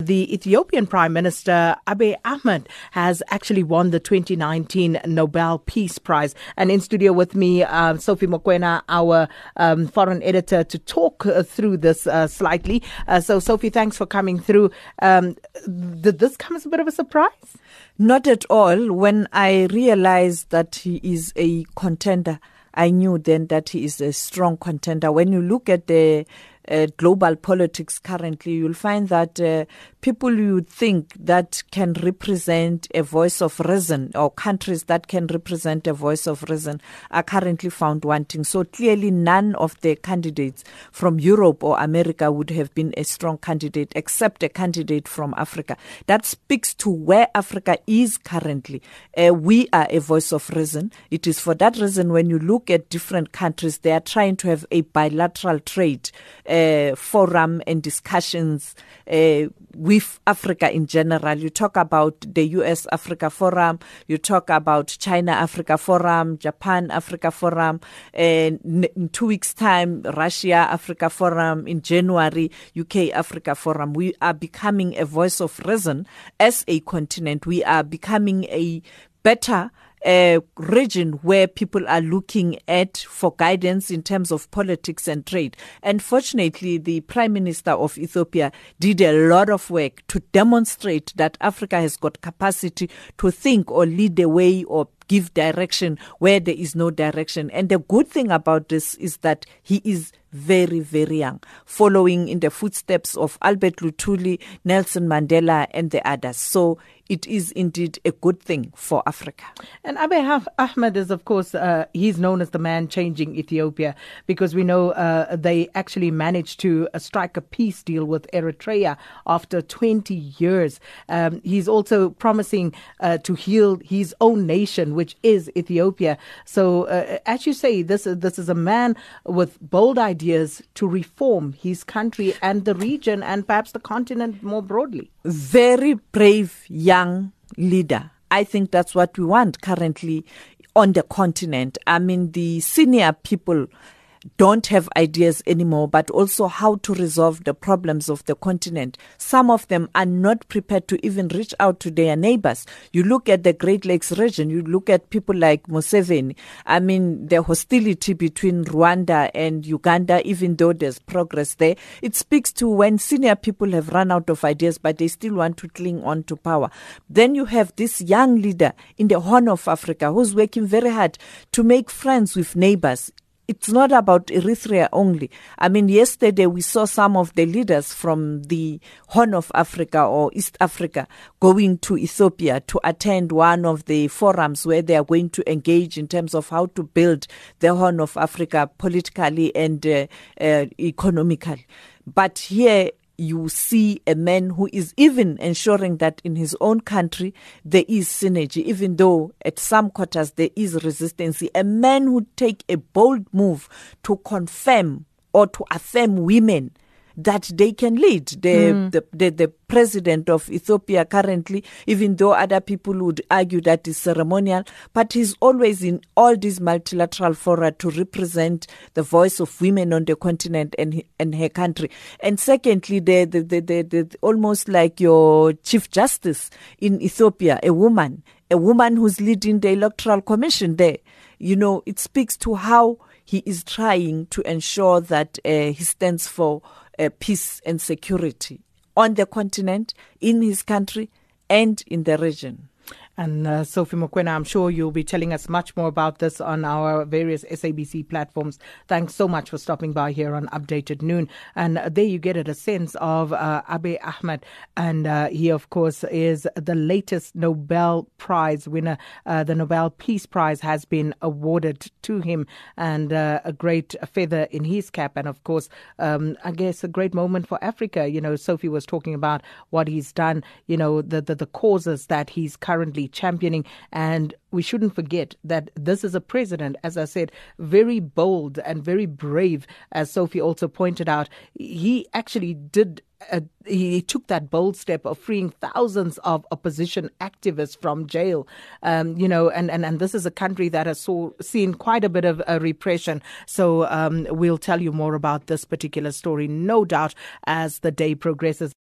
The Ethiopian Prime Minister Abiy Ahmed has actually won the 2019 Nobel Peace Prize. And in studio with me, uh, Sophie Mokoena, our um, foreign editor, to talk uh, through this uh, slightly. Uh, so, Sophie, thanks for coming through. Um, did this come as a bit of a surprise? Not at all. When I realized that he is a contender, I knew then that he is a strong contender. When you look at the uh, global politics currently, you'll find that uh, people you think that can represent a voice of reason or countries that can represent a voice of reason are currently found wanting. So clearly, none of the candidates from Europe or America would have been a strong candidate except a candidate from Africa. That speaks to where Africa is currently. Uh, we are a voice of reason. It is for that reason when you look at different countries, they are trying to have a bilateral trade uh, forum and discussions uh, with Africa in general. You talk about the US Africa Forum, you talk about China Africa Forum, Japan Africa Forum, and in two weeks' time, Russia Africa Forum, in January, UK Africa Forum. We are becoming a voice of reason as a continent. We are becoming a better a region where people are looking at for guidance in terms of politics and trade. And fortunately, the Prime Minister of Ethiopia did a lot of work to demonstrate that Africa has got capacity to think or lead the way or give direction where there is no direction. And the good thing about this is that he is very, very young, following in the footsteps of Albert Lutuli, Nelson Mandela, and the others. So it is indeed a good thing for Africa. And Abiy Ahmed is, of course, uh, he's known as the man changing Ethiopia because we know uh, they actually managed to uh, strike a peace deal with Eritrea after 20 years. Um, he's also promising uh, to heal his own nation, which is Ethiopia. So, uh, as you say, this this is a man with bold ideas to reform his country and the region and perhaps the continent more broadly. Very brave young leader. I think that's what we want currently on the continent. I mean, the senior people don't have ideas anymore, but also how to resolve the problems of the continent. Some of them are not prepared to even reach out to their neighbors. You look at the Great Lakes region, you look at people like Museveni. I mean, the hostility between Rwanda and Uganda, even though there's progress there, it speaks to when senior people have run out of ideas, but they still want to cling on to power. Then you have this young leader in the Horn of Africa who's working very hard to make friends with neighbors it's not about Eritrea only. I mean, yesterday we saw some of the leaders from the Horn of Africa or East Africa going to Ethiopia to attend one of the forums where they are going to engage in terms of how to build the Horn of Africa politically and uh, uh, economically. But here you see a man who is even ensuring that in his own country there is synergy, even though at some quarters there is resistance. A man who take a bold move to confirm or to affirm women that they can lead. The, mm. the, the, the, president of Ethiopia currently, even though other people would argue that is ceremonial, but he's always in all these multilateral fora to represent the voice of women on the continent and, and her country. And secondly, the, the, the, the, the almost like your chief justice in Ethiopia, a woman, a woman who's leading the electoral commission there. You know, it speaks to how he is trying to ensure that uh, he stands for uh, peace and security on the continent, in his country, and in the region. And uh, Sophie Mokoena, I'm sure you'll be telling us much more about this on our various SABC platforms. Thanks so much for stopping by here on Updated Noon. And there you get it, a sense of uh, Abiy Ahmed. And uh, he, of course, is the latest Nobel Prize winner. Uh, the Nobel Peace Prize has been awarded to him, and uh, a great feather in his cap. And of course, um, I guess a great moment for Africa. You know, Sophie was talking about what he's done, you know, the, the, the causes that he's currently championing. And we shouldn't forget that this is a president, as I said, very bold and very brave, as Sophie also pointed out. He actually did uh, he took that bold step of freeing thousands of opposition activists from jail. Um, you know, and, and, and this is a country that has saw, seen quite a bit of uh, repression. So um, we'll tell you more about this particular story, no doubt, as the day progresses.